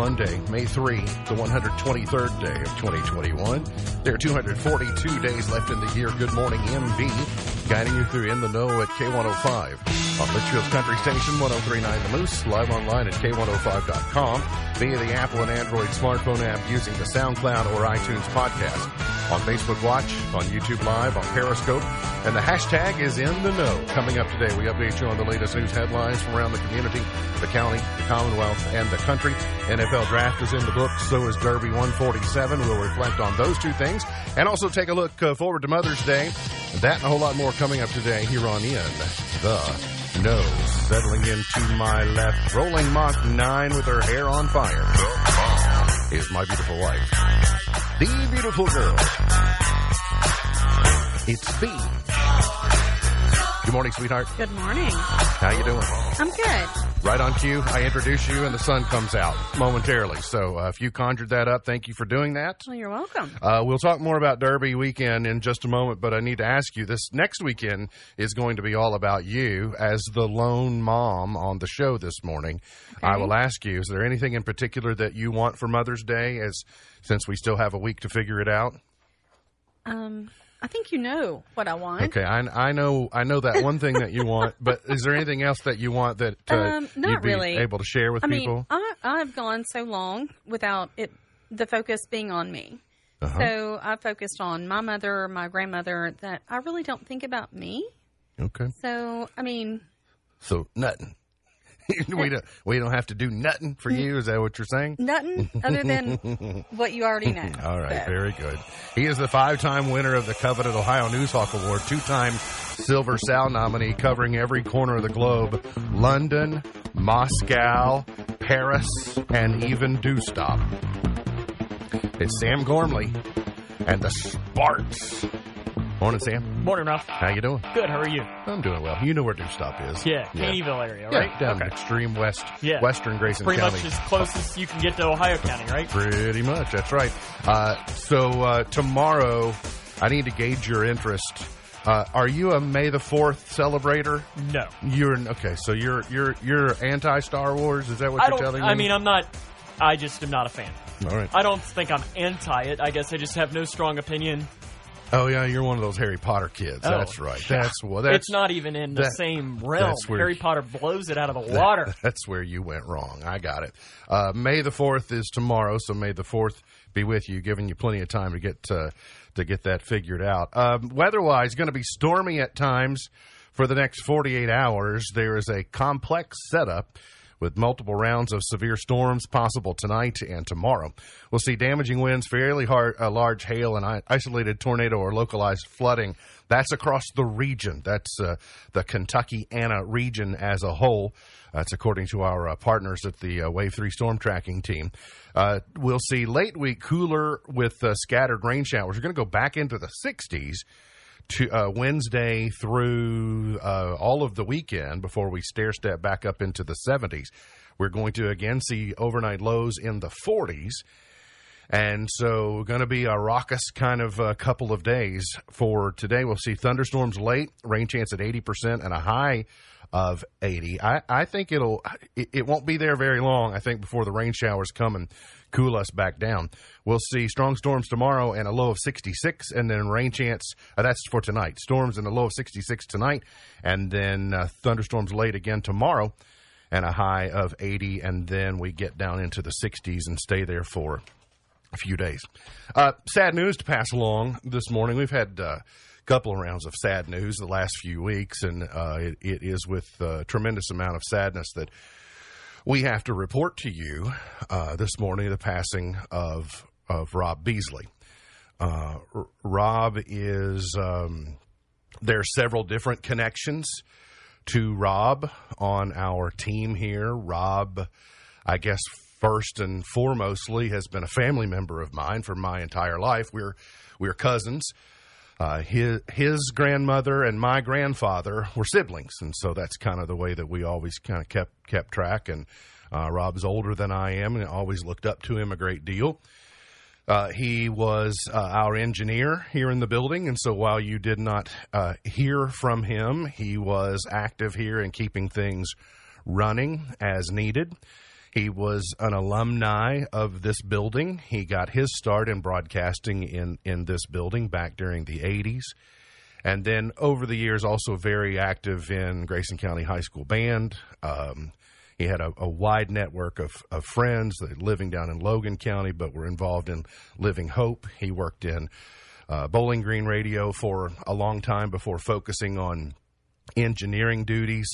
Monday, May 3, the 123rd day of 2021. There are 242 days left in the year. Good morning, MV, guiding you through In the Know at K105. On Leitchfield's Country Station, 1039 The Moose, live online at K105.com, via the Apple and Android smartphone app using the SoundCloud or iTunes podcast on Facebook Watch, on YouTube Live, on Periscope, and the hashtag is in the know. Coming up today, we update you on the latest news headlines from around the community, the county, the Commonwealth, and the country. NFL draft is in the books, so is Derby 147. We'll reflect on those two things and also take a look uh, forward to Mother's Day. That and a whole lot more coming up today here on In the no Settling into my left, rolling Mach 9 with her hair on fire is my beautiful wife, the beautiful girl. It's B. Good morning, sweetheart. Good morning. How you doing? I'm good. Right on cue. I introduce you, and the sun comes out momentarily. So, uh, if you conjured that up, thank you for doing that. Well, you're welcome. Uh, we'll talk more about Derby weekend in just a moment, but I need to ask you this next weekend is going to be all about you as the lone mom on the show this morning. I will ask you, is there anything in particular that you want for Mother's Day as since we still have a week to figure it out? Um, I think you know what I want. Okay, I, I know I know that one thing that you want, but is there anything else that you want that uh, Um, not you'd be really. able to share with I people? mean, I, I've gone so long without it, the focus being on me. Uh-huh. So I focused on my mother, my grandmother, that I really don't think about me. okay, So, I mean, so nothing. we don't we don't have to do nothing for you. Is that what you're saying? nothing other than what you already know. All right, So, very good. He is the five-time winner of the coveted Ohio Newshawk Award, two-time Silver Sal nominee, covering every corner of the globe: London, Moscow, Paris, and even Dewstop. It's Sam Gormley and the Sparks. Morning, Sam. Morning, Ralph. How you doing? Good. How are you? I'm doing well. You know where Dewstop is? Yeah, Caneyville area, Yeah, right? down okay. extreme west, Yeah. western Grayson Pretty County. much as close as you can get to Ohio County, right? Pretty much, that's right. Uh, so uh, tomorrow, I need to gauge your interest. Uh, are you a May the Fourth celebrator? No. You're okay. So you're you're you're anti Star Wars. Is that what I you're telling me? I mean, I'm not. I just am not a fan. all right. I don't think I'm anti it. I guess I just have no strong opinion. Oh yeah, you're one of those Harry Potter kids. Oh, that's right. That's well. That's it's not even in the that- same realm. where- Harry Potter blows it out of the water. That's where you went wrong. I got it. Uh, May the fourth is tomorrow, so May the fourth be with you, giving you plenty of time to get uh, to get that figured out. Um, weather-wise, going to be stormy at times for the next 48 hours. There is a complex setup. With multiple rounds of severe storms possible tonight and tomorrow, we'll see damaging winds, fairly hard, uh, large hail, and isolated tornado or localized flooding. That's across the region. That's uh, the Kentuckiana region as a whole. That's according to our uh, partners at the uh, Wave 3 storm tracking team. Uh, we'll see late week cooler with uh, scattered rain showers. We're going to go back into the 60s to uh, Wednesday through uh, all of the weekend before we stair step back up into the 70s. We're going to again see overnight lows in the 40s. And so, going to be a raucous kind of uh, couple of days for today. We'll see thunderstorms late, rain chance at 80%, and a high of 80. I, I think it'll it, it won't be there very long. I think before the rain showers come and cool us back down. We'll see strong storms tomorrow and a low of 66, and then rain chance. Uh, that's for tonight. Storms and a low of 66 tonight, and then uh, thunderstorms late again tomorrow, and a high of 80, and then we get down into the 60s and stay there for a few days. Uh, sad news to pass along this morning. We've had uh, a couple of rounds of sad news the last few weeks, and uh, it, it is with a tremendous amount of sadness that we have to report to you uh, this morning the passing of of Rob Beasley. Uh, R- Rob is um, there are several different connections to Rob on our team here. Rob, I guess first and foremostly has been a family member of mine for my entire life. We're we're cousins. Uh, his his grandmother and my grandfather were siblings, and so that's kind of the way that we always kind of kept kept track. And uh, Rob's older than I am, and I always looked up to him a great deal. Uh, he was uh, our engineer here in the building, and so while you did not uh, hear from him, he was active here in keeping things running as needed. He was an alumni of this building. He got his start in broadcasting in, in this building back during the 80s. And then over the years, also very active in Grayson County High School Band. Um, he had a, a, wide network of, of friends living down in Logan County, but were involved in Living Hope. He worked in uh, Bowling Green Radio for a long time before focusing on engineering duties.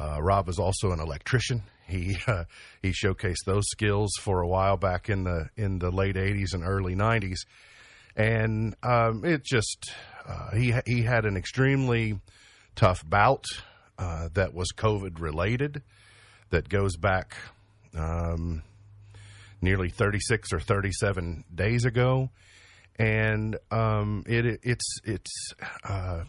Uh, Rob was also an electrician. He uh, he showcased those skills for a while back in the in the late '80s and early '90s, and um, it just uh, he he had an extremely tough bout uh, that was COVID related that goes back um, nearly 36 or 37 days ago, and um, it, it's it's uh,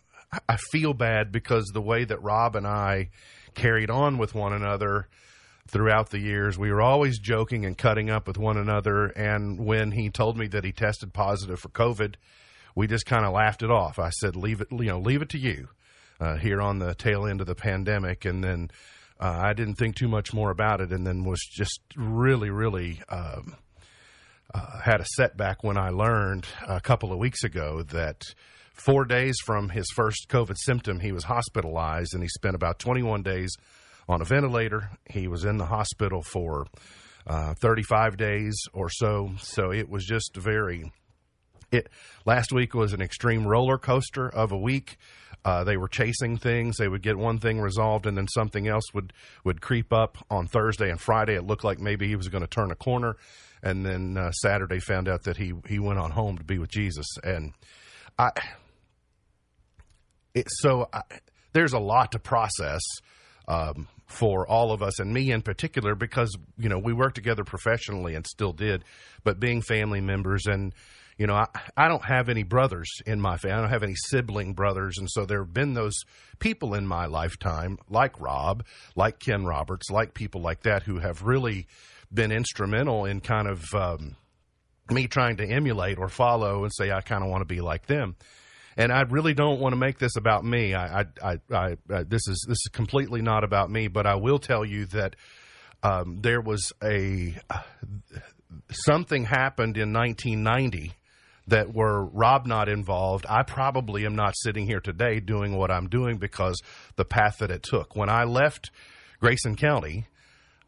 I feel bad because the way that Rob and I carried on with one another throughout the years. We were always joking and cutting up with one another. And when he told me that he tested positive for COVID, we just kind of laughed it off. I said, "Leave it, you know, leave it to you." Uh, here on the tail end of the pandemic, and then uh, I didn't think too much more about it, and then was just really, really um, uh, had a setback when I learned a couple of weeks ago that four days from his first COVID symptom, he was hospitalized, and he spent about 21 days on a ventilator. He was in the hospital for uh, 35 days or so. So it was just very. It last week was an extreme roller coaster of a week. Uh, they were chasing things. They would get one thing resolved, and then something else would would creep up on Thursday and Friday. It looked like maybe he was going to turn a corner, and then uh, Saturday found out that he he went on home to be with Jesus. And I, it, so I, there's a lot to process um, for all of us, and me in particular, because you know we worked together professionally and still did, but being family members and you know, I, I don't have any brothers in my family. I don't have any sibling brothers. And so there have been those people in my lifetime, like Rob, like Ken Roberts, like people like that, who have really been instrumental in kind of um, me trying to emulate or follow and say, I kind of want to be like them and I really don't want to make this about me. I, I, I, I this is this is completely not about me, but I will tell you that um, there was a something happened in 1990 that were Rob not involved. I probably am not sitting here today doing what I'm doing because the path that it took. When I left Grayson County,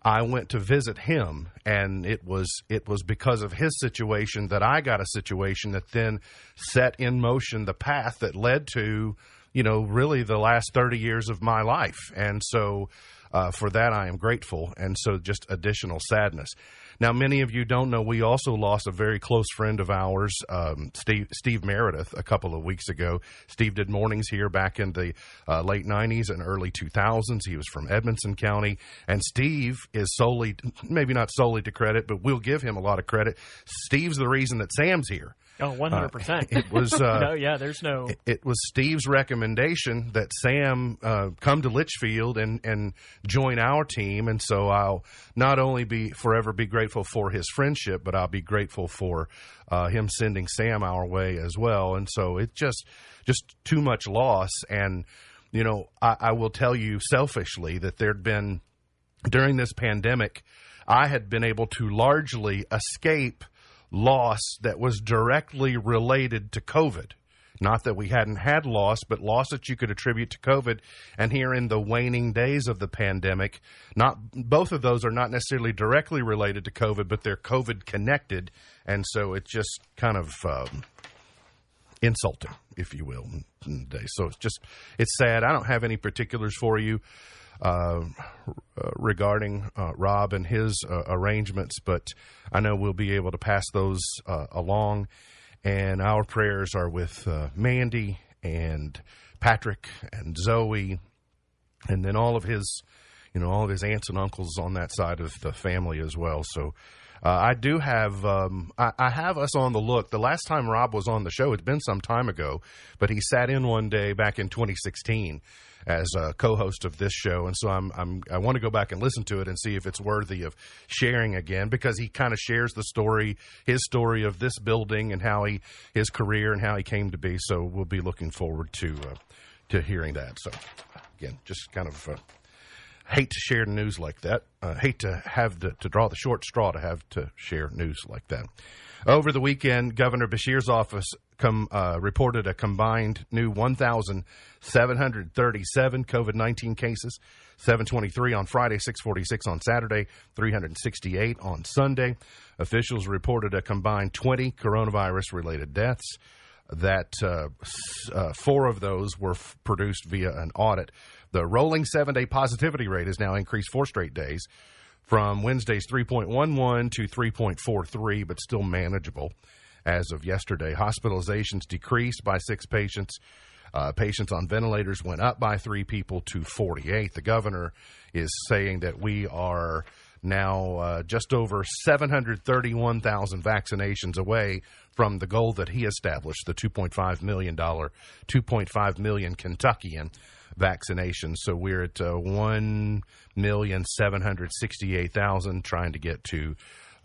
I went to visit him, and it was it was because of his situation that I got a situation that then set in motion the path that led to, you know, really the last thirty years of my life, and so uh, for that I am grateful, and so just additional sadness. Now, many of you don't know we also lost a very close friend of ours, um, Steve, Steve Meredith, a couple of weeks ago. Steve did mornings here back in the uh, late 90s and early 2000s. He was from Edmonson County. And Steve is solely, maybe not solely to credit, but we'll give him a lot of credit. Steve's the reason that Sam's here. Oh, 100%. Uh, it was, uh, no, yeah, there's no. It, it, was Steve's recommendation that Sam uh, come to Leitchfield and, and join our team. And so I'll not only be forever be grateful for his friendship, but I'll be grateful for uh, him sending Sam our way as well. And so it's just, just too much loss. And, you know, I, I will tell you selfishly that there'd been, during this pandemic, I had been able to largely escape loss that was directly related to COVID. Not that we hadn't had loss, but loss that you could attribute to COVID. And here in the waning days of the pandemic, not both of those are not necessarily directly related to COVID, but they're COVID connected, and so it's just kind of um, insulting, if you will. So it's just it's sad. I don't have any particulars for you. Uh, regarding uh, Rob and his uh, arrangements, but I know we'll be able to pass those uh, along. And our prayers are with uh, Mandy and Patrick and Zoe, and then all of his, you know, all of his aunts and uncles on that side of the family as well. So. Uh, I do have um, I, I, have us on the look. The last time Rob was on the show, it's been some time ago, but he sat in one day back in 2016 as a co-host of this show, and so I'm, I'm I want to go back and listen to it and see if it's worthy of sharing again because he kind of shares the story, his story of this building and how he his career and how he came to be. So we'll be looking forward to uh, to hearing that. So again, just kind of. Uh, hate to share news like that. Uh, hate to have the, to draw the short straw to have to share news like that. Over the weekend, Governor Beshear's office com, uh, reported a combined new 1,737 COVID 19 cases, 723 on Friday, 646 on Saturday, 368 on Sunday. Officials reported a combined 20 coronavirus related deaths. That uh, uh, four of those were f- produced via an audit. The rolling seven day positivity rate has now increased four straight days from Wednesday's 3.11 to 3.43, but still manageable as of yesterday. Hospitalizations decreased by six patients. Uh, patients on ventilators went up by three people to 48. The governor is saying that we are now uh, just over 731,000 vaccinations away from the goal that he established, the 2.5 million dollar, 2.5 million Kentuckian vaccinations. So we're at uh, 1,768,000, trying to get to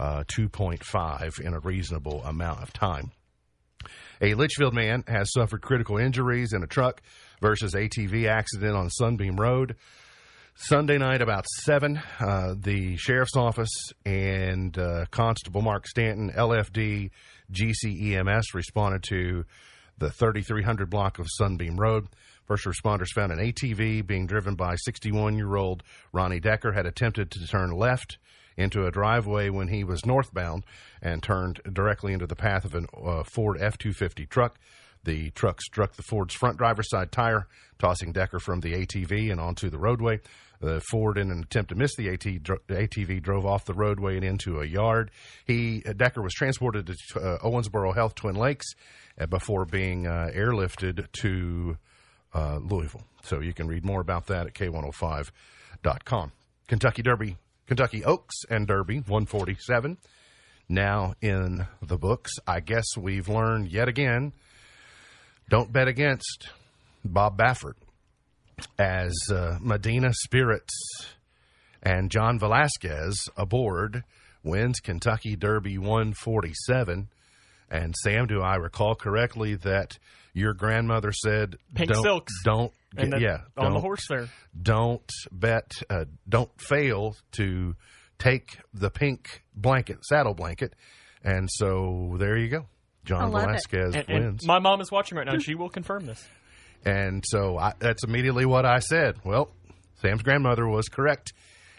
uh, 2.5 in a reasonable amount of time. A Leitchfield man has suffered critical injuries in a truck versus ATV accident on Sunbeam Road. Sunday night, about 7, uh, the sheriff's office and uh, Constable Mark Stanton, LFD, GCEMS responded to the 3300 block of Sunbeam Road. First responders found an ATV being driven by 61 year old Ronnie Decker, had attempted to turn left into a driveway when he was northbound and turned directly into the path of a uh, Ford F 250 truck. The truck struck the Ford's front driver's side tire, tossing Decker from the ATV and onto the roadway. The Ford, in an attempt to miss the AT, ATV, drove off the roadway and into a yard. He Decker was transported to uh, Owensboro Health Twin Lakes uh, before being uh, airlifted to uh, Louisville. So you can read more about that at k105.com. Kentucky Derby, Kentucky Oaks and Derby 147 now in the books. I guess we've learned yet again don't bet against Bob Baffert as uh, Medina Spirits and John Velazquez aboard wins Kentucky Derby 147. And Sam, do I recall correctly that your grandmother said, Pink "Don't, silks. don't, And then yeah, on the horse there. don't bet, uh, don't fail to take the pink blanket, saddle blanket." And so there you go, John I it. Velazquez And, and wins. my mom is watching right now, and she will confirm this. And so I, that's immediately what I said. Well, Sam's grandmother was correct.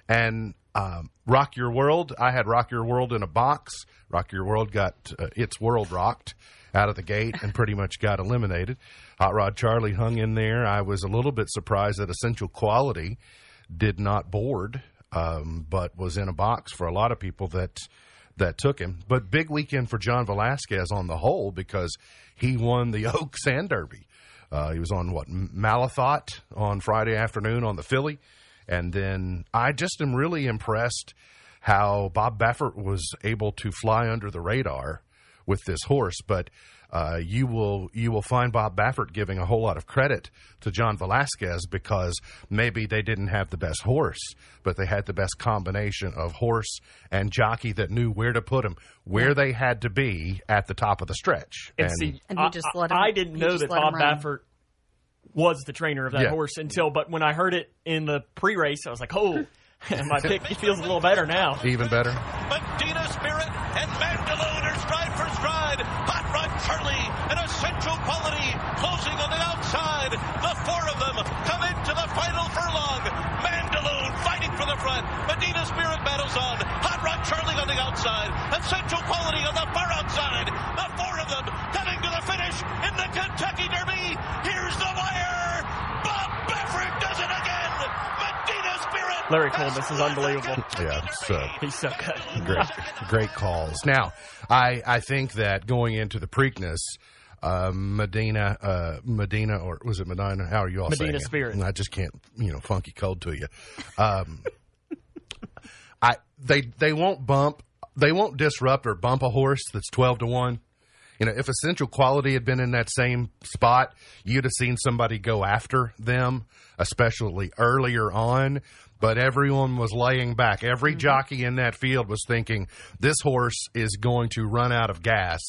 And um, Rock Your World, I had Rock Your World in a box. Rock Your World got uh, its world rocked out of the gate and pretty much got eliminated. Hot Rod Charlie hung in there. I was a little bit surprised that Essential Quality did not board, um, but was in a box for a lot of people that that took him. But big weekend for John Velazquez on the whole because he won the Oaks and Derby. Uh, he was on what Malathaat on Friday afternoon on the filly, and then I just am really impressed how Bob Baffert was able to fly under the radar with this horse. But uh, you will you will find Bob Baffert giving a whole lot of credit to John Velazquez because maybe they didn't have the best horse, but they had the best combination of horse and jockey that knew where to put him, where they had to be at the top of the stretch. And, see, And he I, just I- let him- I didn't know just that let Bob. Baffert was the trainer of that Yeah. horse until, but when I heard it in the pre-race, I was like, oh, my pick feels a little better now. even better. Medina Spirit and Mandaloun are stride for stride. Hot Charlie and Essential Quality closing on the outside. The four of them come into the final furlong. Mandaloun fighting for the front. Medina Spirit battles on. Hot Rod Charlie on the outside. Essential Quality on the far outside. The four of them coming to the finish in the Kentucky Derby. Here's the wire. Larry Collmus, this is unbelievable. Yeah, it's, uh, He's so good. great, great calls. Now, I I think that going into the Preakness, uh, Medina, uh, Medina, or was it Medina? How are you all Medina saying it? Spirit. I just can't, you know, funky code to you. Um, I they they won't bump, they won't disrupt or bump a horse that's twelve to one. You know, if Essential Quality had been in that same spot, you'd have seen somebody go after them, especially earlier on. But everyone was laying back. Every jockey in that field was thinking, this horse is going to run out of gas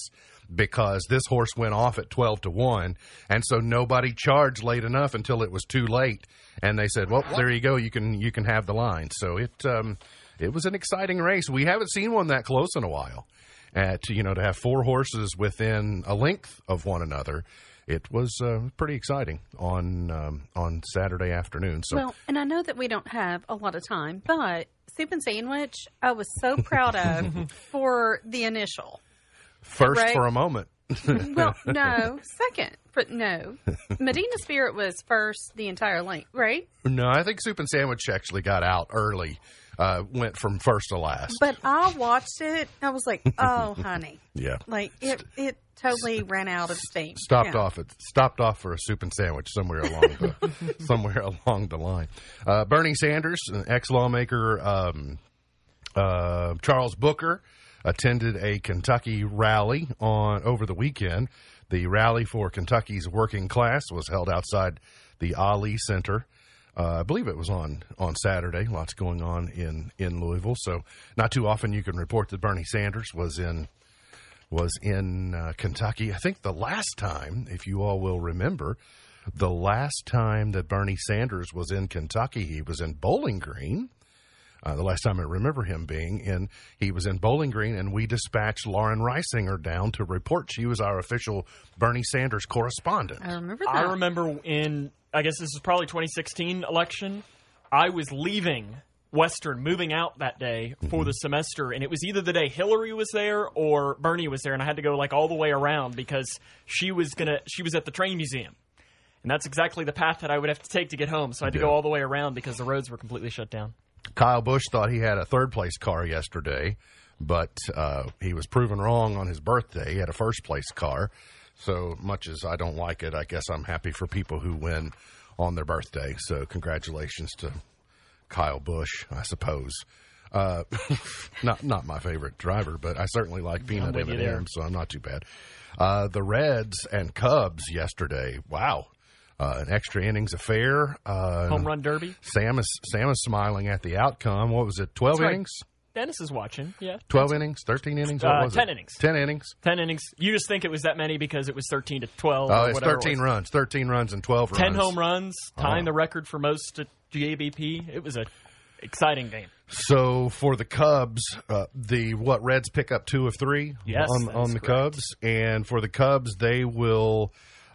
because this horse went off at 12 to 1 and so nobody charged late enough until it was too late. And they said well there you go. You can you can have the line. So it um, it was an exciting race. We haven't seen one that close in a while at you know to have four horses within a length of one another it was uh, pretty exciting on um, on Saturday afternoon so Well, and I know that we don't have a lot of time, but Soup and Sandwich, I was so proud of for the initial. first right. for a moment Well, no, second, but no. Medina Spirit was first the entire length, right? no I think Soup and Sandwich actually got out early uh, went from first to last But I watched it. I was like, oh, honey. yeah Like, it, it totally ran out of steam. stopped Yeah. off at stopped off for a soup and sandwich somewhere along the somewhere along the line. Uh, Bernie Sanders, an ex lawmaker, um, uh, Charles Booker attended a Kentucky rally on over the weekend. The rally for Kentucky's working class was held outside the Ali Center. Uh, I believe it was on on Saturday. Lots going on in in Louisville, so not too often you can report that Bernie Sanders was in was in uh, Kentucky. I think the last time, if you all will remember, the last time that Bernie Sanders was in Kentucky, he was in Bowling Green. Uh, the last time I remember him being in, he was in Bowling Green, and we dispatched Lauren Reisinger down to report. She was our official Bernie Sanders correspondent. I remember that. I remember in I guess this is probably 2016 election. I was leaving Western, moving out that day Mm-hmm. for the semester, and it was either the day Hillary was there or Bernie was there, and I had to go like all the way around because she was gonna she was at the train museum. And that's exactly the path that I would have to take to get home. So I had to Yeah. go all the way around because the roads were completely shut down. Kyle Busch thought he had a third place car yesterday, but uh, he was proven wrong on his birthday. He had a first place car. So much as I don't like it, I guess I'm happy for people who win on their birthday. So congratulations to Kyle Busch, I suppose. Uh, not not my favorite driver, but I certainly like peanut with M&M, there. so I'm not too bad. Uh, the Reds and Cubs yesterday. Wow, uh, an extra innings affair. Uh, Home run derby. Sam is Sam is smiling at the outcome. What was it? Twelve right. innings? Dennis is watching. Yeah. Twelve innings? Thirteen innings? What Uh, was 10 it? innings. Ten innings. 10 innings. You just think it was that many because it was 13 to 12. Oh, or it's whatever it thirteen runs. Thirteen runs and twelve 10 runs. home runs, tying Oh. the record for most at GABP. It was a exciting game. So for the Cubs, uh, the what Reds pick up two of three Yes, on on the correct. Cubs, and for the Cubs, they will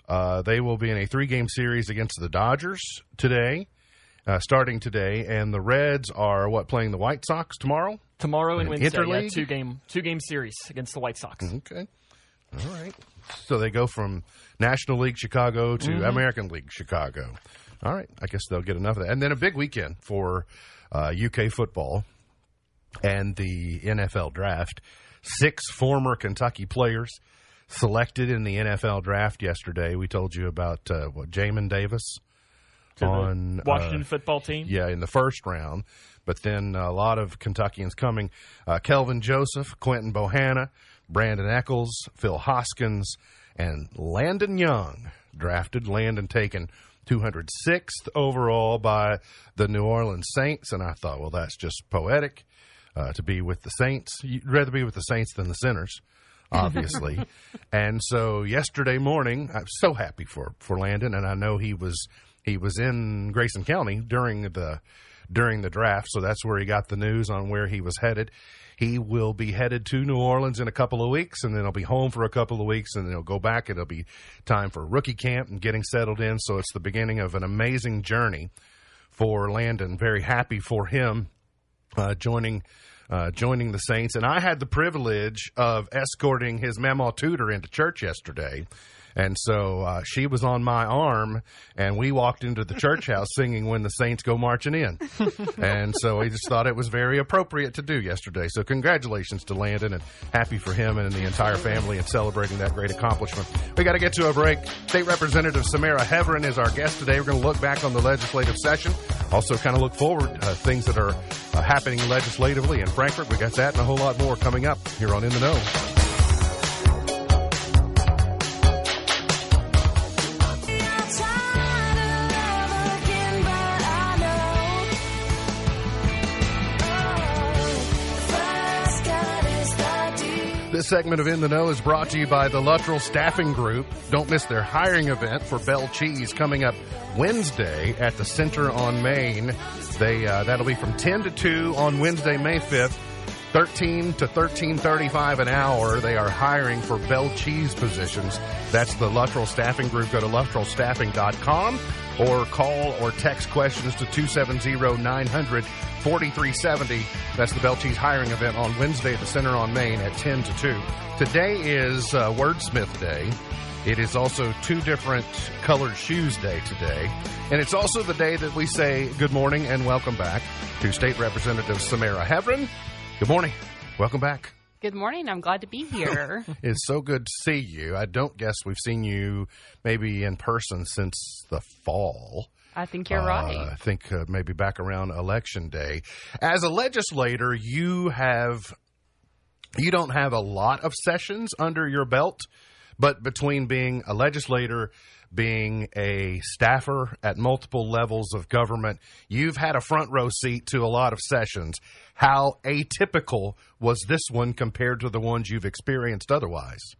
uh, they will be in a three game series against the Dodgers today, uh, starting today, and the Reds are what playing the White Sox tomorrow. Tomorrow and An Wednesday, yeah, two game two game series against the White Sox. Okay. All right. So they go from National League Chicago to American League Chicago. All right. I guess they'll get enough of that. And then a big weekend for uh, UK football and the NFL draft. Six former Kentucky players selected in the NFL draft yesterday. We told you about uh, what Jamin Davis on Washington uh, football team. yeah, in the first round. But then a lot of Kentuckians coming. Uh, Kelvin Joseph, Quinton Bohanna, Brandin Echols, Phil Hoskins, and Landon Young. Drafted, Landon taken 206th overall by the New Orleans Saints. And I thought, well, that's just poetic uh, to be with the Saints. You'd rather be with the Saints than the Sinners. Obviously, and so yesterday morning, I'm so happy for for Landon, and I know he was he was in Grayson County during the during the draft, so that's where he got the news on where he was headed. He will be headed to New Orleans in a couple of weeks, and then he'll be home for a couple of weeks, and then he'll go back. It'll be time for rookie camp and getting settled in. So it's the beginning of an amazing journey for Landon. Very happy for him uh, joining uh, joining the Saints, and I had the privilege of escorting his mamaw tutor into church yesterday. And so uh, she was on my arm, and we walked into the church house singing "When the Saints Go Marching In." and so I just thought it was very appropriate to do yesterday. So congratulations to Landon, and happy for him and the entire family in celebrating that great accomplishment. We got to get to a break. State Representative Samara Heavrin is our guest today. We're going to look back on the legislative session, also kind of look forward uh, things that are uh, happening legislatively in Frankfort. We got that and a whole lot more coming up here on In the Know. Segment of In the Know is brought to you by the Luttrell Staffing Group. Don't miss their hiring event for Bell Cheese coming up Wednesday at the Center on Main. They uh, that'll be from 10 to 2 on Wednesday, May 5th. 13 to 13.35 an hour. They are hiring for Bell Cheese positions. That's the Luttrell Staffing Group. Go to luttrellstaffing.com or call or text questions to 270-900-4370. That's the Bell hiring event on Wednesday at the Center on Main at 10 to 2. Today is uh, Wordsmith Day. It is also two different colored shoes day today. And it's also the day that we say good morning and welcome back to State Representative Samara Heavrin. Good morning. Welcome back. Good morning. I'm glad to be here. It's so good to see you. I don't guess we've seen you maybe in person since the fall. I think you're Uh, right. I think uh, maybe back around election day. As a legislator, you have you don't have a lot of sessions under your belt, but between being a legislator, being a staffer at multiple levels of government, you've had a front row seat to a lot of sessions. How atypical was this one compared to the ones you've experienced otherwise?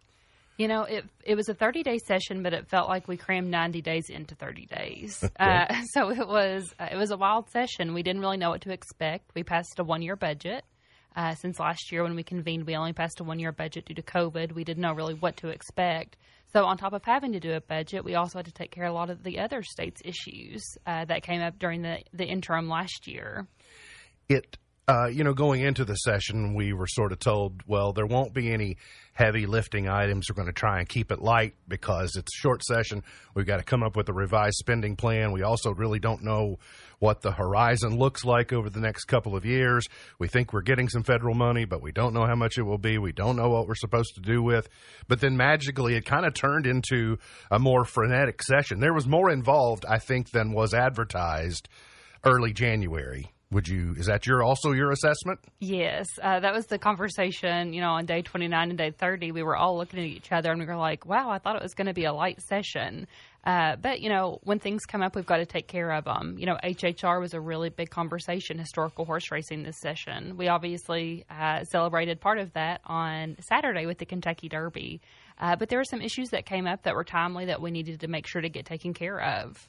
You know, it it was a 30 day session, but it felt like we crammed 90 days into 30 days. Uh, so it was uh, it was a wild session. We didn't really know what to expect. We passed a one year budget. Uh, since last year when we convened, we only passed a one year budget due to COVID. We didn't know really what to expect. So, on top of having to do a budget, we also had to take care of a lot of the other states' issues uh, that came up during the, the interim last year. it uh, you know going into the session we were sort of told well there won't be any heavy lifting items. We're going to try and keep it light because it's a short session. We've got to come up with a revised spending plan. We also really don't know what the horizon looks like over the next couple of years. We think we're getting some federal money but we don't know how much it will be. We don't know what we're supposed to do with. But then magically it kind of turned into a more frenetic session. There was more involved i think than was advertised early january would you? Is that your also your assessment? Yes, uh, that was the conversation. You know, on day 29 and day 30, we were all looking at each other and we were like, wow, I thought it was going to be a light session. Uh, but, you know, when things come up, we've got to take care of them. You know, HHR was a really big conversation, historical horse racing this session. We obviously uh, celebrated part of that on Saturday with the Kentucky Derby. Uh, but there were some issues that came up that were timely that we needed to make sure to get taken care of.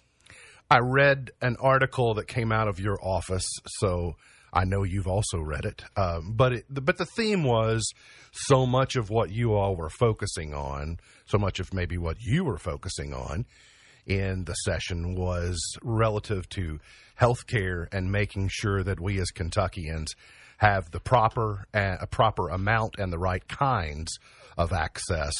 I read an article that came out of your office, so I know you've also read it. Um, but it, but the theme was so much of what you all were focusing on, so much of maybe what you were focusing on in the session was relative to health care and making sure that we as Kentuckians have the proper uh, a proper amount and the right kinds of access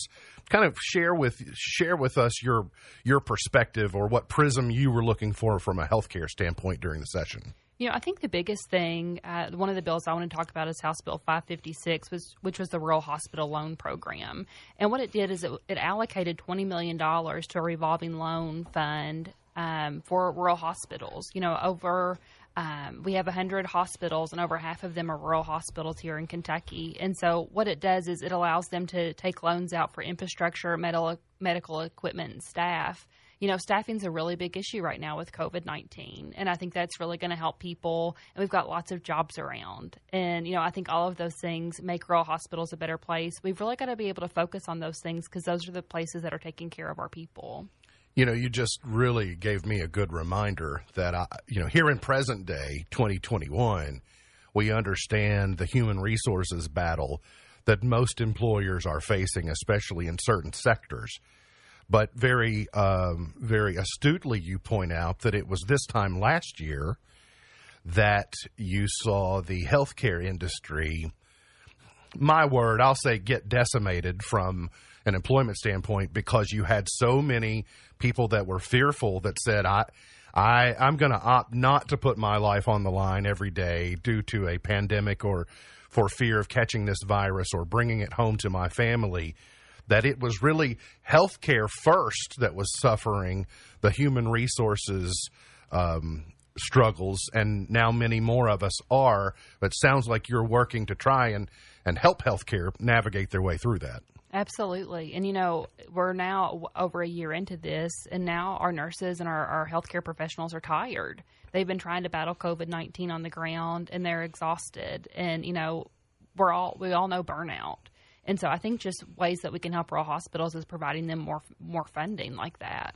kind of share with share with us your your perspective or what prism you were looking for from a healthcare standpoint during the session. You know, I think the biggest thing, uh, one of the bills I want to talk about is House Bill 556, was, which was the Rural Hospital Loan Program. And what it did is it, it allocated $20 million to a revolving loan fund um, for rural hospitals. You know, over um, we have 100 hospitals, and over half of them are rural hospitals here in Kentucky. And so, what it does is it allows them to take loans out for infrastructure, medical, medical equipment, and staff. You know, staffing's a really big issue right now with COVID 19. And I think that's really going to help people. And we've got lots of jobs around. And, you know, I think all of those things make rural hospitals a better place. We've really got to be able to focus on those things because those are the places that are taking care of our people. You know, you just really gave me a good reminder that I, you know, here in present day 2021, we understand the human resources battle that most employers are facing, especially in certain sectors. But very, um, very astutely, you point out that it was this time last year that you saw the healthcare industry my word, I'll say get decimated from an employment standpoint because you had so many people that were fearful that said, I, I, I'm going to opt not to put my life on the line every day due to a pandemic or for fear of catching this virus or bringing it home to my family. That it was really healthcare first that was suffering the human resources um, struggles, and now many more of us are. But sounds like you're working to try and, and help healthcare navigate their way through that. Absolutely. And, you know, we're now over a year into this, and now our nurses and our, our healthcare professionals are tired. They've been trying to battle COVID 19 on the ground, and they're exhausted. And, you know, we're all, we all know burnout. And so I think just ways that we can help rural hospitals is providing them more more funding like that.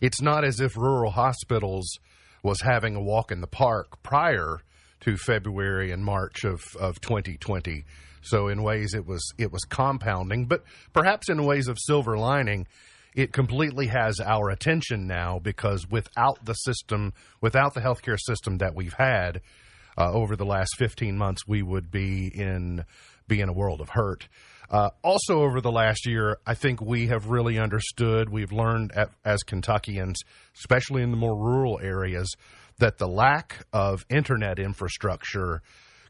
It's not as if rural hospitals was having a walk in the park prior to February and March of, of 2020. So in ways it was it was compounding, but perhaps in ways of silver lining, it completely has our attention now because without the system, without the healthcare system that we've had uh, over the last 15 months, we would be in be in a world of hurt. Uh, also, over the last year, I think we have really understood, we've learned at, as Kentuckians, especially in the more rural areas, that the lack of internet infrastructure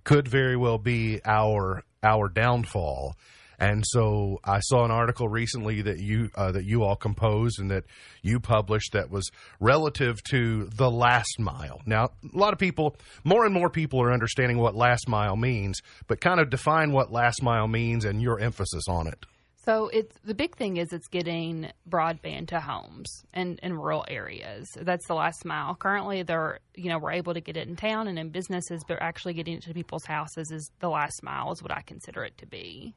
could very well be our our downfall. And so I saw an article recently that you uh, that you all composed and that you published that was relative to the last mile. Now, a lot of people, more and more people are understanding what last mile means, but kind of define what last mile means and your emphasis on it. So it's the big thing is it's getting broadband to homes and in rural areas. That's the last mile. Currently, they're you know we're able to get it in town and in businesses, but actually getting it to people's houses is the last mile is what I consider it to be.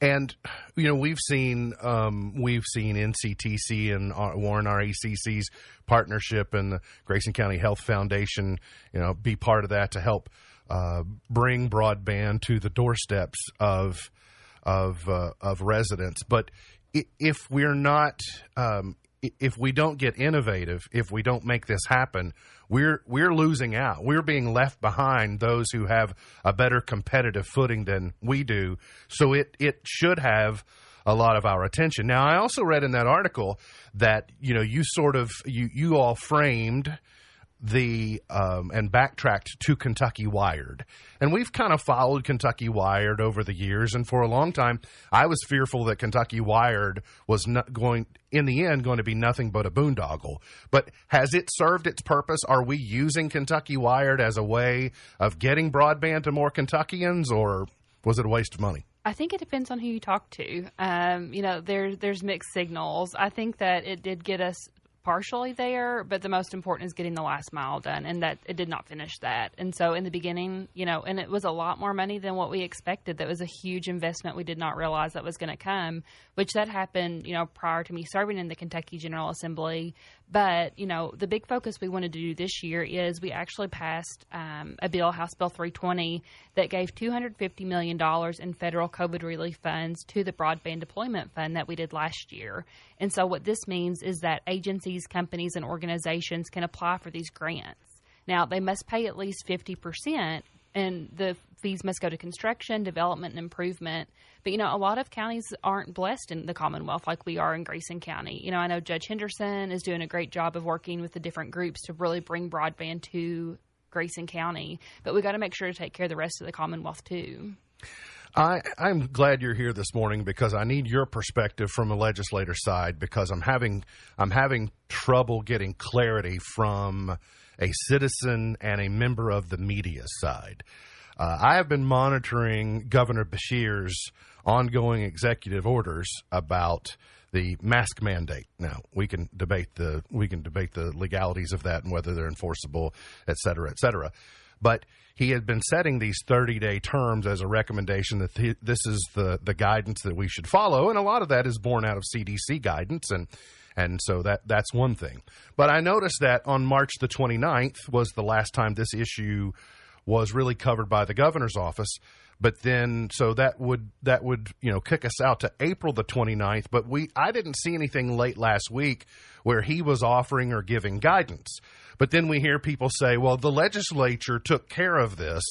And you know we've seen um, we've seen NCTC and Warren RECC's partnership and the Grayson County Health Foundation, you know, be part of that to help uh, bring broadband to the doorsteps of of uh, of residents. But if we're not um, if we don't get innovative, if we don't make this happen, we're we're losing out. We're being left behind those who have a better competitive footing than we do. So it it should have a lot of our attention. Now, I also read in that article that you know you sort of you you all framed the um, and backtracked to Kentucky Wired. And we've kind of followed Kentucky Wired over the years. And for a long time, I was fearful that Kentucky Wired was not going, in the end, going to be nothing but a boondoggle. But has it served its purpose? Are we using Kentucky Wired as a way of getting broadband to more Kentuckians, or was it a waste of money? I think it depends on who you talk to. Um, you know, there's there's mixed signals. I think that it did get us partially there, but the most important is getting the last mile done, and that it did not finish that. And so in the beginning, you know, and it was a lot more money than what we expected. That was a huge investment we did not realize that was going to come, which that happened, you know, prior to me serving in the Kentucky General Assembly. But, you know, the big focus we wanted to do this year is we actually passed um, a bill, House Bill 320, that gave $250 million in federal COVID relief funds to the Broadband Deployment Fund that we did last year. And so, what this means is that agencies, companies, and organizations can apply for these grants. Now, they must pay at least 50%, and the fees must go to construction, development, and improvement. But you know, a lot of counties aren't blessed in the Commonwealth like we are in Grayson County. You know, I know Judge Henderson is doing a great job of working with the different groups to really bring broadband to Grayson County, but we got to make sure to take care of the rest of the Commonwealth too. I, I'm glad you're here this morning because I need your perspective from a legislator side because I'm having I'm having trouble getting clarity from a citizen and a member of the media side. Uh, I have been monitoring Governor Beshear's ongoing executive orders about the mask mandate. Now we can debate the we can debate the legalities of that and whether they're enforceable, et cetera, et cetera. But he had been setting these 30 day terms as a recommendation that th- this is the the guidance that we should follow, and a lot of that is born out of CDC guidance and. And so that that's one thing. But I noticed that on March the 29th was the last time this issue was really covered by the governor's office but then so that would that would you know kick us out to April the 29th but we I didn't see anything late last week where he was offering or giving guidance but then we hear people say well the legislature took care of this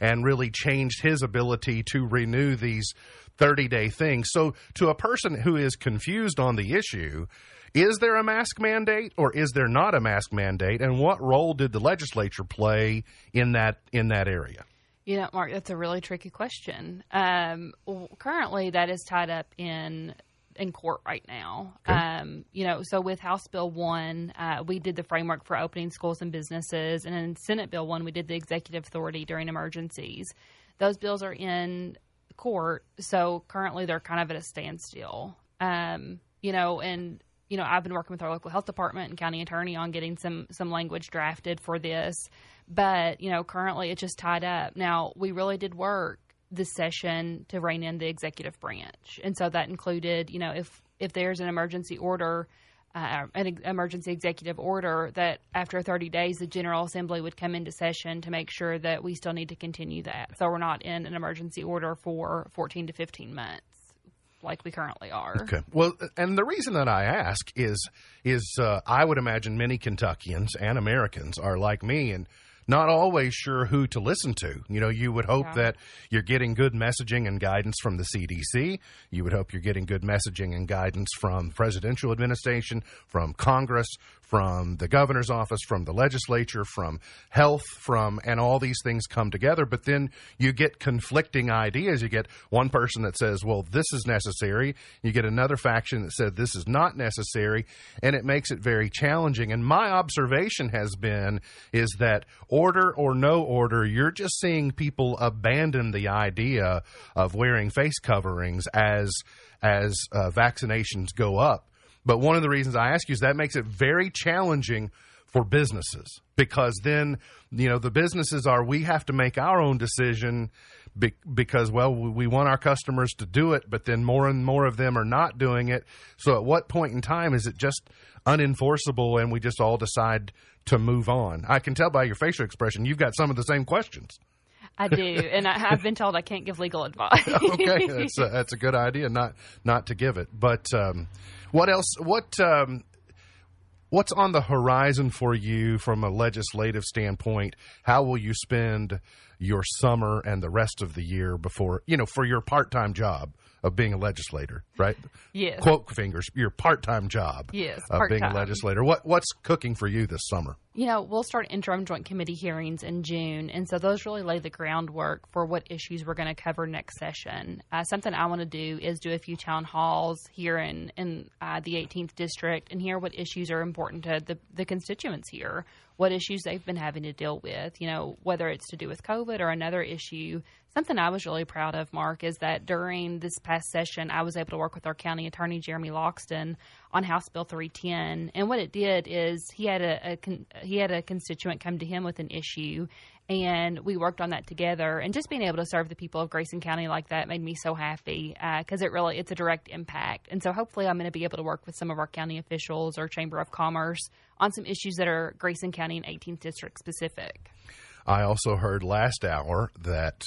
and really changed his ability to renew these 30 day things so to a person who is confused on the issue is there a mask mandate or is there not a mask mandate? And what role did the legislature play in that in that area? You know, Mark, that's a really tricky question. Um, currently, that is tied up in in court right now. Okay. Um, you know, so with House Bill one, uh, we did the framework for opening schools and businesses, and in Senate Bill one, we did the executive authority during emergencies. Those bills are in court, so currently they're kind of at a standstill. Um, you know, and you know, I've been working with our local health department and county attorney on getting some some language drafted for this. But, you know, currently it's just tied up. Now, we really did work this session to rein in the executive branch, and so that included, you know, if if there's an emergency order. Uh, an emergency executive order that after 30 days the General Assembly would come into session to make sure that we still need to continue that. So we're not in an emergency order for 14 to 15 months like we currently are. Okay. Well, and the reason that I ask is is uh, I would imagine many Kentuckians and Americans are like me and not always sure who to listen to. You know, you would hope Yeah. that you're getting good messaging and guidance from the CDC. You would hope you're getting good messaging and guidance from presidential administration, from Congress, from the governor's office, from the legislature, from health, from and all these things come together. But then you get conflicting ideas. You get one person that says, "Well, this is necessary." You get another faction that said this is not necessary, and it makes it very challenging. And my observation has been is that order or no order, you're just seeing people abandon the idea of wearing face coverings as as uh, vaccinations go up. But one of the reasons I ask you is that makes it very challenging for businesses because then you know the businesses are we have to make our own decision because well we want our customers to do it but then more and more of them are not doing it so at what point in time is it just unenforceable and we just all decide to move on i can tell by your facial expression you've got some of the same questions I do, and I, I've been told I can't give legal advice. okay, that's a, that's a good idea. Not not to give it, but um, what else? What um, what's on the horizon for you from a legislative standpoint? How will you spend your summer and the rest of the year before you know for your part time job of being a legislator, right? Yes. Quote fingers, your part time job. Yes, of being a part-time. legislator. What what's cooking for you this summer? You know, we'll start interim joint committee hearings in June, and so those really lay the groundwork for what issues we're going to cover next session. Uh, something I want to do is do a few town halls here in in uh, the 18th district and hear what issues are important to the the constituents here, what issues they've been having to deal with. You know, whether it's to do with COVID or another issue. Something I was really proud of, Mark, is that during this past session, I was able to work with our county attorney, Jeremy Loxton, on House Bill 310. And what it did is he had a, a con- he had a constituent come to him with an issue, and we worked on that together. And just being able to serve the people of Grayson County like that made me so happy uh, because it really it's a direct impact. And so hopefully, I'm going to be able to work with some of our county officials or Chamber of Commerce on some issues that are Grayson County and 18th District specific. I also heard last hour that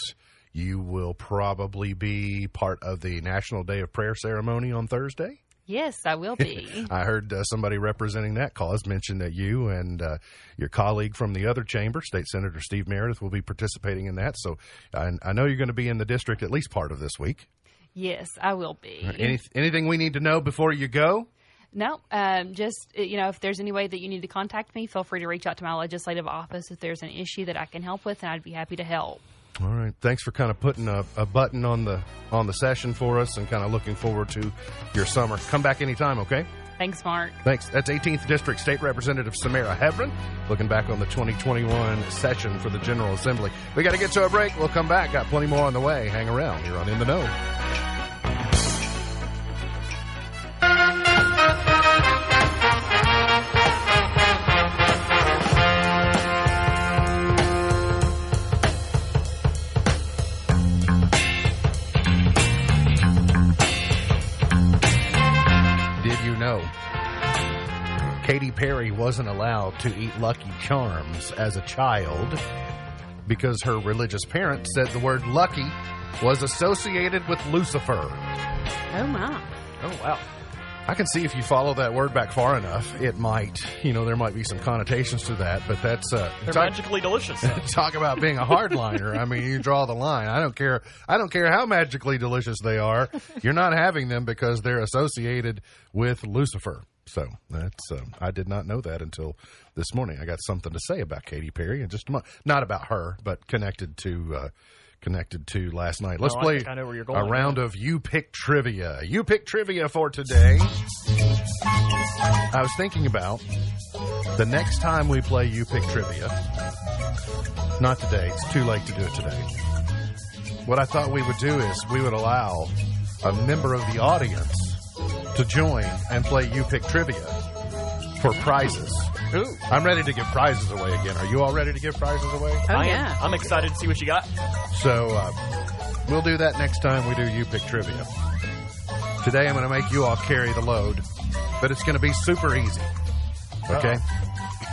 you will probably be part of the National Day of Prayer ceremony on Thursday. Yes, I will be. I heard uh, somebody representing that cause mention that you and uh, your colleague from the other chamber, State Senator Steve Meredith, will be participating in that. So I, I know you're going to be in the district at least part of this week. yes, I will be. Any, anything we need to know before you go? No, um, just uh, you know, if there's any way that you need to contact me, feel free to reach out to my legislative office if there's an issue that I can help with, and I'd be happy to help. All right. Thanks for kind of putting a, a button on the on the session for us, and kind of looking forward to your summer. Come back anytime, okay? Thanks, Mark. Thanks. That's 18th District State Representative Samara Heavrin looking back on the 2021 session for the General Assembly. We got to get to a break. We'll come back. Got plenty more on the way. Hang around. You're on In the Know. Perry wasn't allowed to eat Lucky Charms as a child because her religious parents said the word lucky was associated with Lucifer. Oh my. Oh wow. I can see if you follow that word back far enough, it might, you know, there might be some connotations to that, but that's uh They're talk, magically delicious. though. talk about being a hardliner. I mean, you draw the line. I don't care. I don't care how magically delicious they are. You're not having them because they're associated with Lucifer. So that's uh, I did not know that until this morning. I got something to say about Katy Perry in just. Not about her, but connected to uh, connected to last night. Let's I play think I know where you're going a round of you pick trivia. You pick trivia for today. I was thinking about the next time we play you pick trivia. Not today. It's too late to do it today. What I thought we would do is we would allow a member of the audience to join and play you pick trivia for prizes. Ooh. I'm ready to give prizes away again. Are you all ready to give prizes away? Oh I am. I'm excited to see what you got. So, uh, We'll do that next time we do You Pick Trivia. Today I'm going to make you all carry the load, but it's going to be super easy. Okay?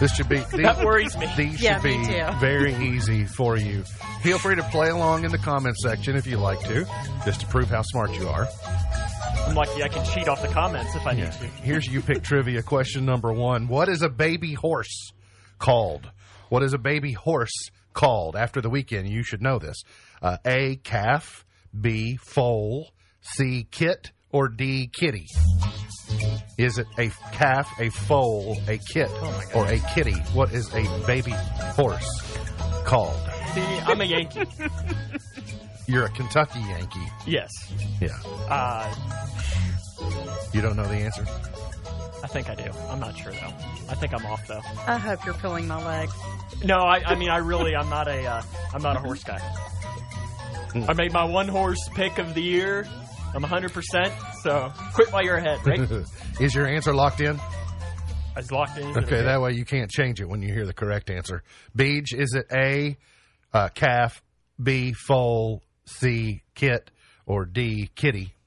This should be. These, That worries me. These Yeah, should be too. very easy for you. Feel free to play along in the comment section if you like to, just to prove how smart you are. I'm lucky I can cheat off the comments if I need to. Here's you pick trivia question number one. What is a baby horse called? What is a baby horse called? After the weekend, you should know this. Uh, a calf, B foal, C kit, or D kitty? Is it a calf, a foal, a kit, or a kitty? What is a baby horse called? See, I'm a Yankee. You're a Kentucky Yankee. yes. Yeah. Uh, You don't know the answer? I think I do. I'm not sure though. I think I'm off though. I hope you're pulling my leg. No, I, I mean I really I'm not a uh, I'm not a horse guy. I made my one horse pick of the year. I'm 100. percent So quit while you're ahead, right? is your answer locked in? I was locked in. Okay, that way you can't change it when you hear the correct answer. Beej, is it A, uh, calf, B, foal, C, kit, or D, kitty?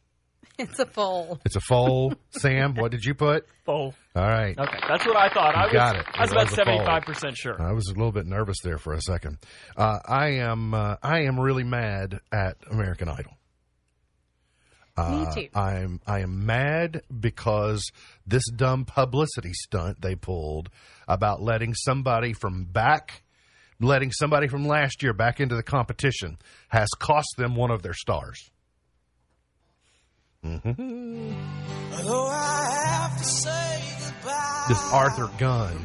It's a foal. It's a foal. Sam, what did you put? Foal. All right. Okay, that's what I thought. I was, got it. I was It about was a foal. 75 percent sure. I was a little bit nervous there for a second. Uh, I am uh, I am really mad at American Idol. Me too. I'm I am mad because this dumb publicity stunt they pulled about letting somebody from back letting somebody from last year back into the competition has cost them one of their stars. Mm-hmm. This Arthur Gunn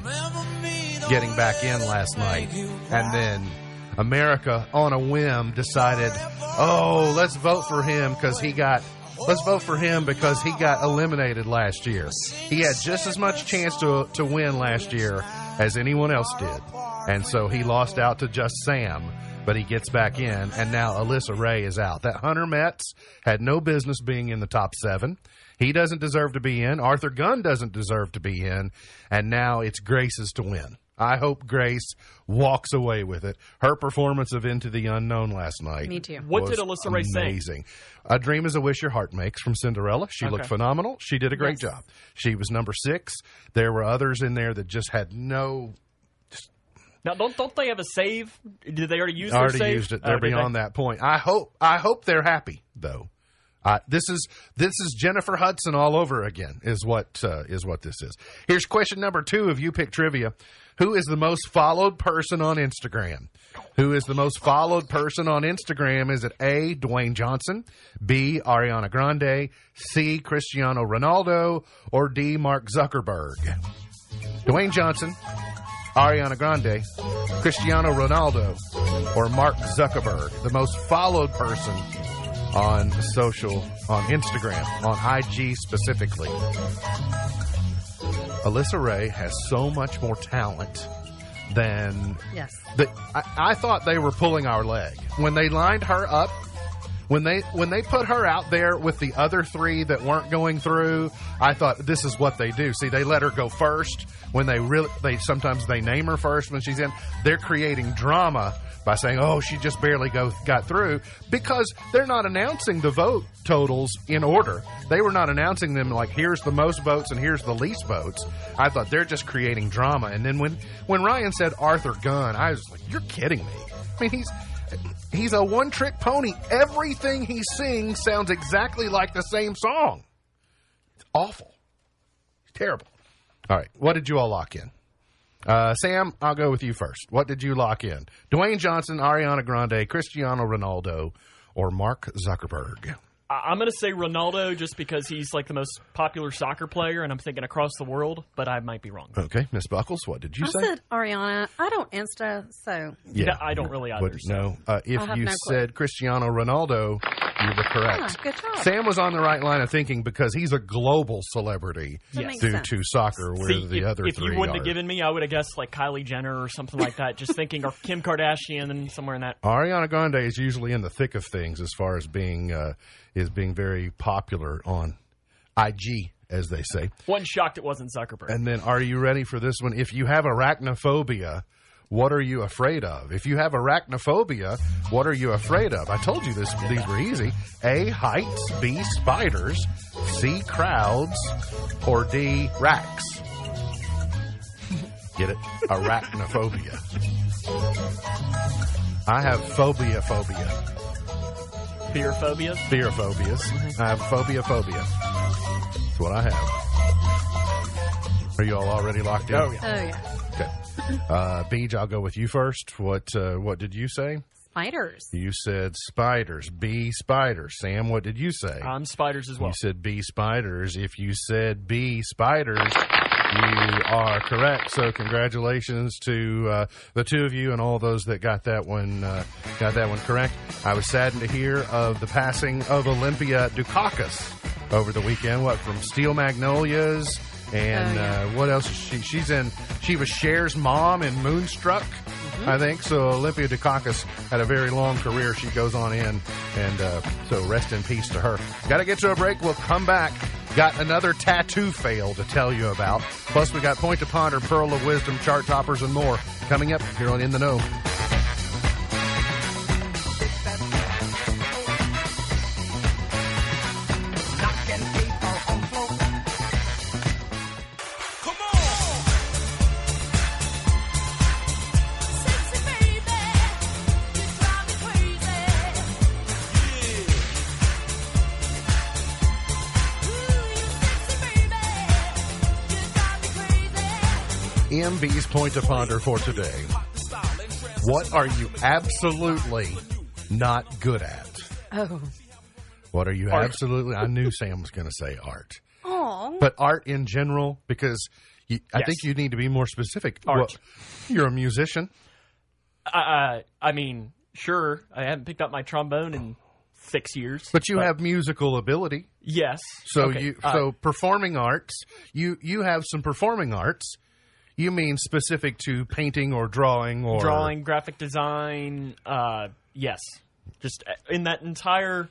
getting back in last night and then America on a whim decided, "Oh, let's vote for him because he got let's vote for him because he got eliminated last year. He had just as much chance to to win last year as anyone else did. And so he lost out to just Sam, but he gets back in and now Alyssa Ray is out. That Hunter Metz had no business being in the top 7. He doesn't deserve to be in. Arthur Gunn doesn't deserve to be in. And now it's Grace's to win. I hope Grace walks away with it. Her performance of Into the Unknown last night. Me too. What did Alyssa Ray say? Amazing. A Dream is a Wish Your Heart Makes from Cinderella. She looked phenomenal. She did a great job. She was number six. There were others in there that just had no. Now, don't don't they have a save? Did they already use already their save? used it. Oh, They're did they? beyond that point. I hope. I hope they're happy though. Uh, this is this is Jennifer Hudson all over again. Is what uh, is what this is. Here's question number two of you pick trivia. Who is the most followed person on Instagram? Who is the most followed person on Instagram? Is it A. Dwayne Johnson, B. Ariana Grande, C. Cristiano Ronaldo, or D. Mark Zuckerberg? Dwayne Johnson, Ariana Grande, Cristiano Ronaldo, or Mark Zuckerberg, the most followed person on social, on Instagram, on IG specifically. Alyssa Ray has so much more talent than Yes. the, I, I thought they were pulling our leg when they lined her up. When they when they put her out there with the other three that weren't going through, I thought this is what they do. See, they let her go first when they really they sometimes they name her first when she's in. They're creating drama by saying, "Oh, she just barely go got through," because they're not announcing the vote totals in order. They were not announcing them like here's the most votes and here's the least votes. I thought they're just creating drama. And then when when Ryan said Arthur Gunn, I was like, "You're kidding me." I mean, he's he's a one trick pony. Everything he sings sounds exactly like the same song. It's awful. It's terrible. All right. What did you all lock in? Uh, Sam, I'll go with you first. What did you lock in? Dwayne Johnson, Ariana Grande, Cristiano Ronaldo, or Mark Zuckerberg? I- I'm going to say Ronaldo just because he's like the most popular soccer player, and I'm thinking across the world, but I might be wrong. Okay. Miss Buckles, what did you I say? said Ariana. I don't Insta, so Yeah, I don't really either. What- so. no. Uh, if you no said Cristiano Ronaldo, you were correct. Ah, good job. Sam was on the right line of thinking because he's a global celebrity That makes due sense. to soccer, where See, the if, other if three you wouldn't are. have given me, I would have guessed like Kylie Jenner or something like that. Just thinking, or Kim Kardashian, and somewhere in that. Ariana Grande is usually in the thick of things as far as being uh, is being very popular on IG, as they say. One shocked it wasn't Zuckerberg. And then, are you ready for this one? If you have arachnophobia, what are you afraid of? If you have arachnophobia, what are you afraid of? I told you this; these were easy. A. Heights. B. Spiders. C. Crowds. Or D. Racks. Get it? Arachnophobia. I have phobia phobia. Fear phobias. Fear phobias. Mm-hmm. I have phobia phobia. That's what I have. Are you all already locked in? Oh, yeah. Oh, Uh, Beej, I'll go with you first. What uh, What did you say? spiders. You said spiders. B spiders. Sam, what did you say? I'm spiders as well. You said B spiders. If you said B spiders, you are correct. So congratulations to uh, the two of you and all those that got that one uh, got that one correct. I was saddened to hear of the passing of Olympia Dukakis over the weekend. What from Steel Magnolias and Oh, yeah. uh, what else? Is she she's in. She was Cher's mom in Moonstruck. I think so. Olympia Dukakis had a very long career. She goes on in, and uh, so rest in peace to her. Got to get to a break. We'll come back. Got another tattoo fail to tell you about. Plus, we got Point to Ponder, Pearl of Wisdom, Chart Toppers, and more coming up here on In the Know. Point to Ponder for today. What are you absolutely not good at? Oh, What are you Art. absolutely? I knew Sam was going to say art. oh, but art in general because you, I Yes. think you need to be more specific. Art. Well, you're a musician. Uh, I mean, sure. I haven't picked up my trombone in six years, But you have musical ability, yes. so Okay, you uh, so performing arts. You you have some performing arts. You mean specific to painting or drawing or drawing, graphic design. Uh, yes, just uh, in that entire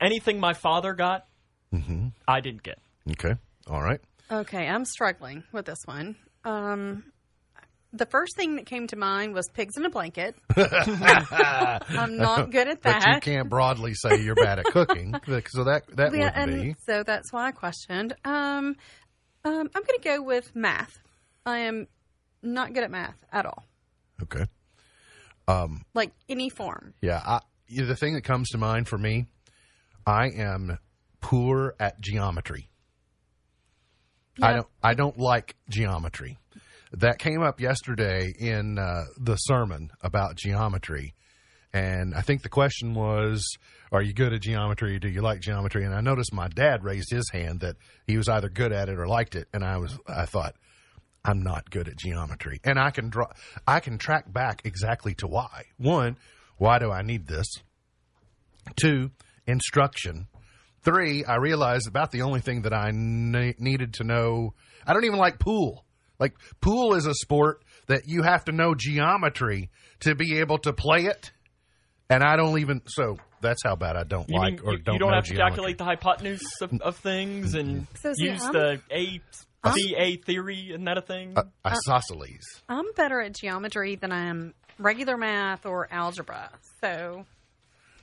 anything my father got, Mm-hmm. I didn't get. Okay, all right. okay. I'm struggling with this one. Um, the first thing that came to mind was pigs in a blanket. I'm not good at But you can't broadly say you're bad at cooking, so that that Yeah, would be so that's why I questioned. Um, um, I'm going to go with math. I am not good at math at all, okay. like any form. Yeah, I, the thing that comes to mind for me, I am poor at geometry. I don't. I don't like geometry. That came up yesterday in uh, the sermon about geometry, and I think the question was, "Are you good at geometry? Do you like geometry?" And I noticed my dad raised his hand that he was either good at it or liked it, and I was. I thought, I'm not good at geometry, and I can draw. I can track back exactly to why. One, why do I need this? Two, instruction. Three, I realized about the only thing that I ne- needed to know. I don't even like pool. Like pool is a sport that you have to know geometry to be able to play it, and I don't even. So that's how bad I don't You, like mean, or you, don't you don't know have to calculate the hypotenuse of, of things and So, see, use I'm- the A B A theory. Isn't that a thing? Uh, isosceles. I'm better at geometry than I am regular math or algebra. So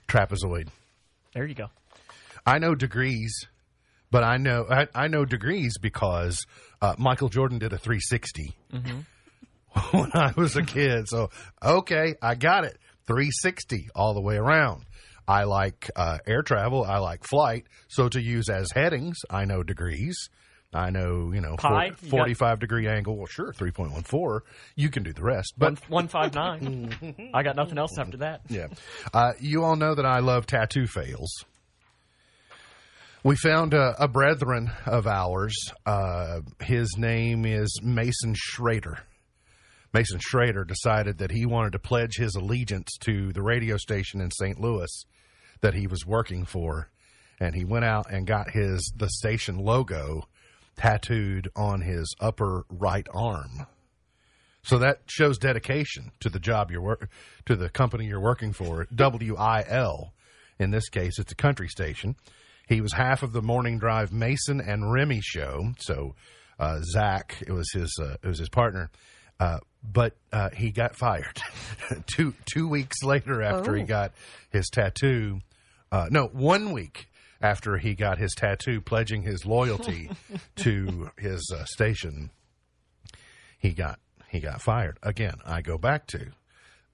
Trapezoid. there you go. I know degrees, but I know I, I know degrees because uh, Michael Jordan did a 360 when I was a kid. So okay, I got it. 360 all the way around. I like uh, air travel. I like flight. So to use as headings, I know degrees. I know you know Pi? You got- 45 degree angle. Well, sure, 3.14. You can do the rest, but One one five nine. I got nothing else after that. yeah. Uh, you all know that I love tattoo fails. We found a, a brethren of ours. Uh, his name is Mason Schrader. Mason Schrader decided that he wanted to pledge his allegiance to the radio station in St. Louis that he was working for, and he went out and got his the station logo tattooed on his upper right arm. So that shows dedication to the job you're work to the company you're working for. WIL, in this case, it's a country station. He was half of the morning drive Mason and Remy show. So uh, Zach, it was his uh, it was his partner. Uh, but uh, he got fired two two weeks later after he Oh. got his tattoo. Uh, no, one week after he got his tattoo, pledging his loyalty to his uh, station. He got he got fired again. I go back to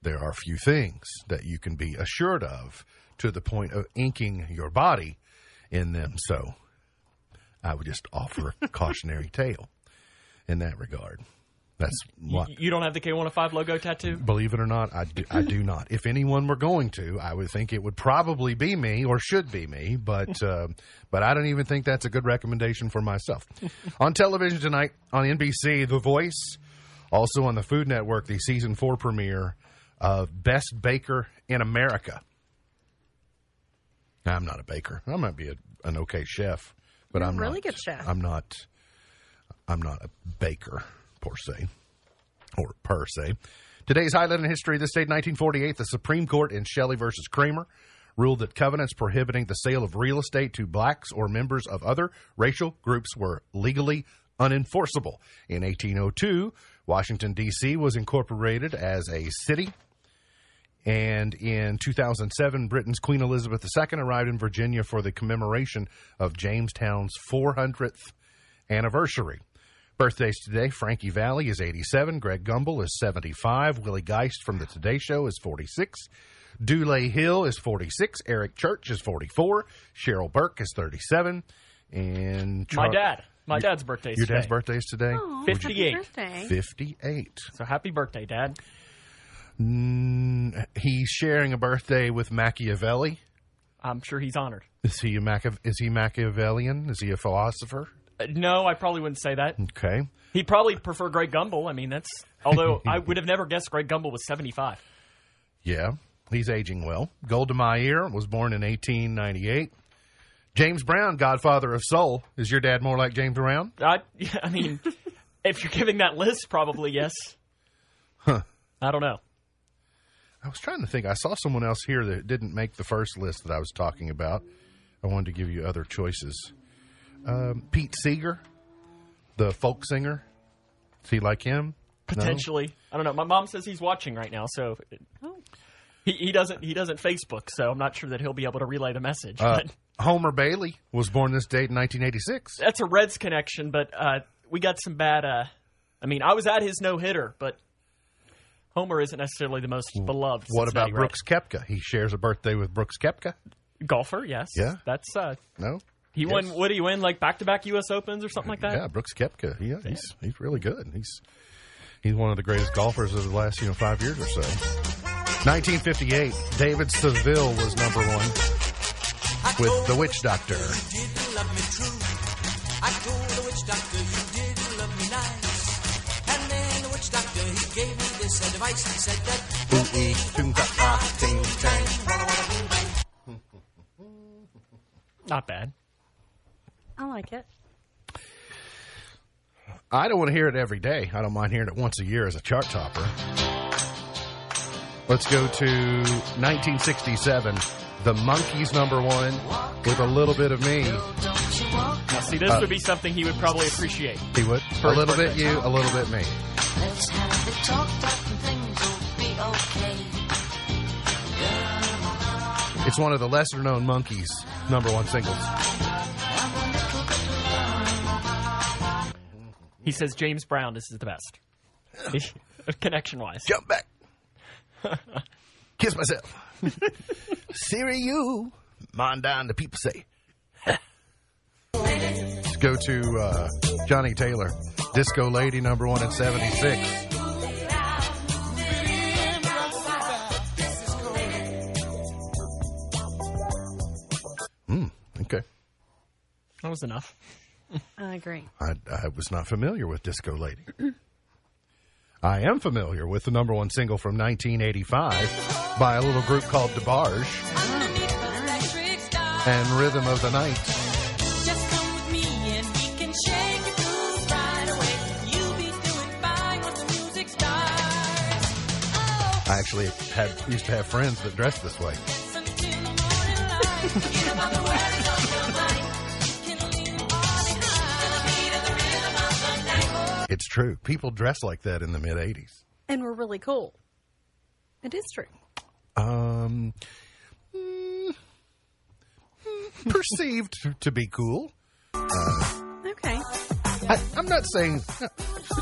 there are few things that you can be assured of to the point of inking your body in them. So I would just offer a cautionary tale in that regard. That's what. you don't have the K105 logo tattoo? Believe it or not, I do, I do not. If anyone were going to, I would think it would probably be me or should be me, but uh, but I don't even think that's a good recommendation for myself. on television tonight on NBC, The Voice, also on the Food Network, the season four premiere of Best Baker in America. Now, I'm not a baker. I might be a, an okay chef, but You're a I'm really not, good chef. I'm not. I'm not a baker per se, or per se. Today's highlight in history: this date, 1948, the Supreme Court in Shelley versus Kraemer ruled that covenants prohibiting the sale of real estate to blacks or members of other racial groups were legally unenforceable. In 1802, Washington D.C. was incorporated as a city. And in 2007, Britain's Queen Elizabeth II arrived in Virginia for the commemoration of Jamestown's 400th anniversary. Birthdays today Frankie Valli is 87, Greg Gumbel is 75, Willie Geist from The Today Show is 46, Dule Hill is 46, Eric Church is 44, Cheryl Burke is 37, and My dad. My dad's birthday Your today. dad's birthday is today? Aw, 58. happy birthday. 58. So happy birthday, Dad. Mm, he's sharing a birthday with Machiavelli. I'm sure he's honored. Is he a Machiav- is he Machiavellian? Is he a philosopher? No, I probably wouldn't say that. Okay. He'd probably prefer Greg Gumbel. I mean, that's. Although I would have never guessed Greg Gumbel was 75. Yeah, he's aging well. Golda Meir was born in 1898. James Brown, godfather of soul. Is your dad more like James Brown? I, I mean, if you're giving that list, probably yes. Huh. I don't know. I was trying to think. I saw someone else here that didn't make the first list that I was talking about. I wanted to give you other choices. Um, Pete Seeger, the folk singer. Is he like him? No? Potentially, I don't know. My mom says he's watching right now, so he, he doesn't he doesn't Facebook, so I'm not sure that he'll be able to relay the message. Uh, but Homer Bailey was born this date in 1986. that's a Reds connection. But uh, we got some bad. Uh, I mean, I was at his no hitter, but Homer isn't necessarily the most beloved. What about Cincinnati Red. Brooks Koepka? He shares a birthday with Brooks Koepka. golfer? Yes. Yeah. That's uh, No. He Yes. won. What did he win? Like back to back U.S. Opens or something like that. Yeah, Brooks Koepka. Yeah, he's he's really good. He's he's one of the greatest golfers of the last you know five years or so. 1958, David Seville was number one with The Witch Doctor. didn't love me true. I told the witch doctor you didn't love me nice. And then the witch doctor, he gave me this advice. He said that Not bad. I like it. I don't want to hear it every day. I don't mind hearing it once a year as a chart topper. Let's go to 1967. The Monkees number one with a little bit of me. Now, see, this Uh, would be something he would probably appreciate. He would. A For his little bit you, a little bit me. Let's have it talked up and things will be okay. It's one of the lesser known Monkees number one singles. He says James Brown. This is the best. Connection wise. Jump back. Kiss myself. Siri, you. Mind down, the people say. Let's go to uh, Johnnie Taylor. Disco Lady number one at 76. Hmm, okay. That was enough. I agree. I, I was not familiar with Disco Lady. I am familiar with the number one single from 1985 by a little group called DeBarge and Rhythm of the Night. Just come with me and we can shake your blues right away. You'll be doing fine once the music starts. Oh, I actually had used to have friends that dressed this way. It's true. People dressed like that in the mid 80s. And we're really cool. It is true. Um, mm, mm, perceived to be cool. Okay. I, I'm not saying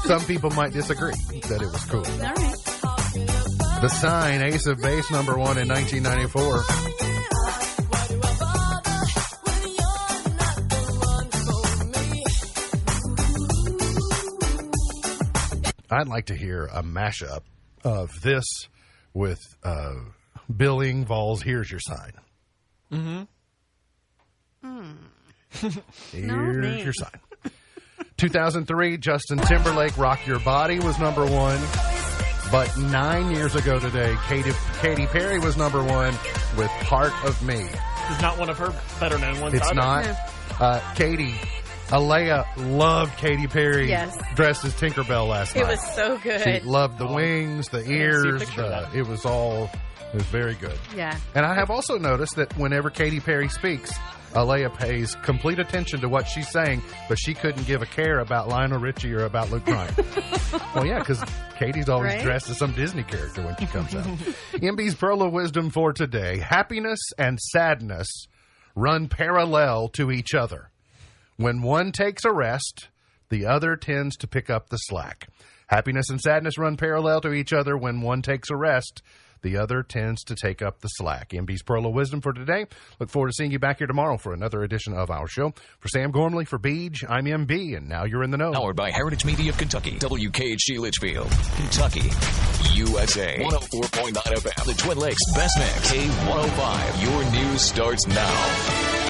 some people might disagree that it was cool. All right. The sign, Ace of Base, number one in 1994. I'd like to hear a mashup of this with uh, Bill Engvall's "Here's Your Sign." Mm-hmm. Here's me. your sign. 2003, Justin Timberlake, "Rock Your Body" was number one. But nine years ago today, Katy, Katy Perry was number one with "Part of Me." It's not one of her better known ones. It's either. not. Uh, Katy, Alea loved Katy Perry Yes. dressed as Tinkerbell last It night. It was so good. She loved the wings, the ears. The, it was all. It was very good. yeah. And I have also noticed that whenever Katy Perry speaks, Alea pays complete attention to what she's saying, but she couldn't give a care about Lionel Richie or about Luke Bryan. well, yeah, because Katy's always Right? dressed as some Disney character when she comes out. MB's Pearl of Wisdom for today: Happiness and sadness run parallel to each other. When one takes a rest, the other tends to pick up the slack. Happiness and sadness run parallel to each other. When one takes a rest, the other tends to take up the slack. MB's Pearl of Wisdom for today. Look forward to seeing you back here tomorrow for another edition of our show. For Sam Gormley, for Beej, I'm MB, and now you're in the know. Powered by Heritage Media of Kentucky. WKHG Leitchfield, Kentucky, USA. 104.9 FM. The Twin Lakes Best Mix. K105. Your news starts now.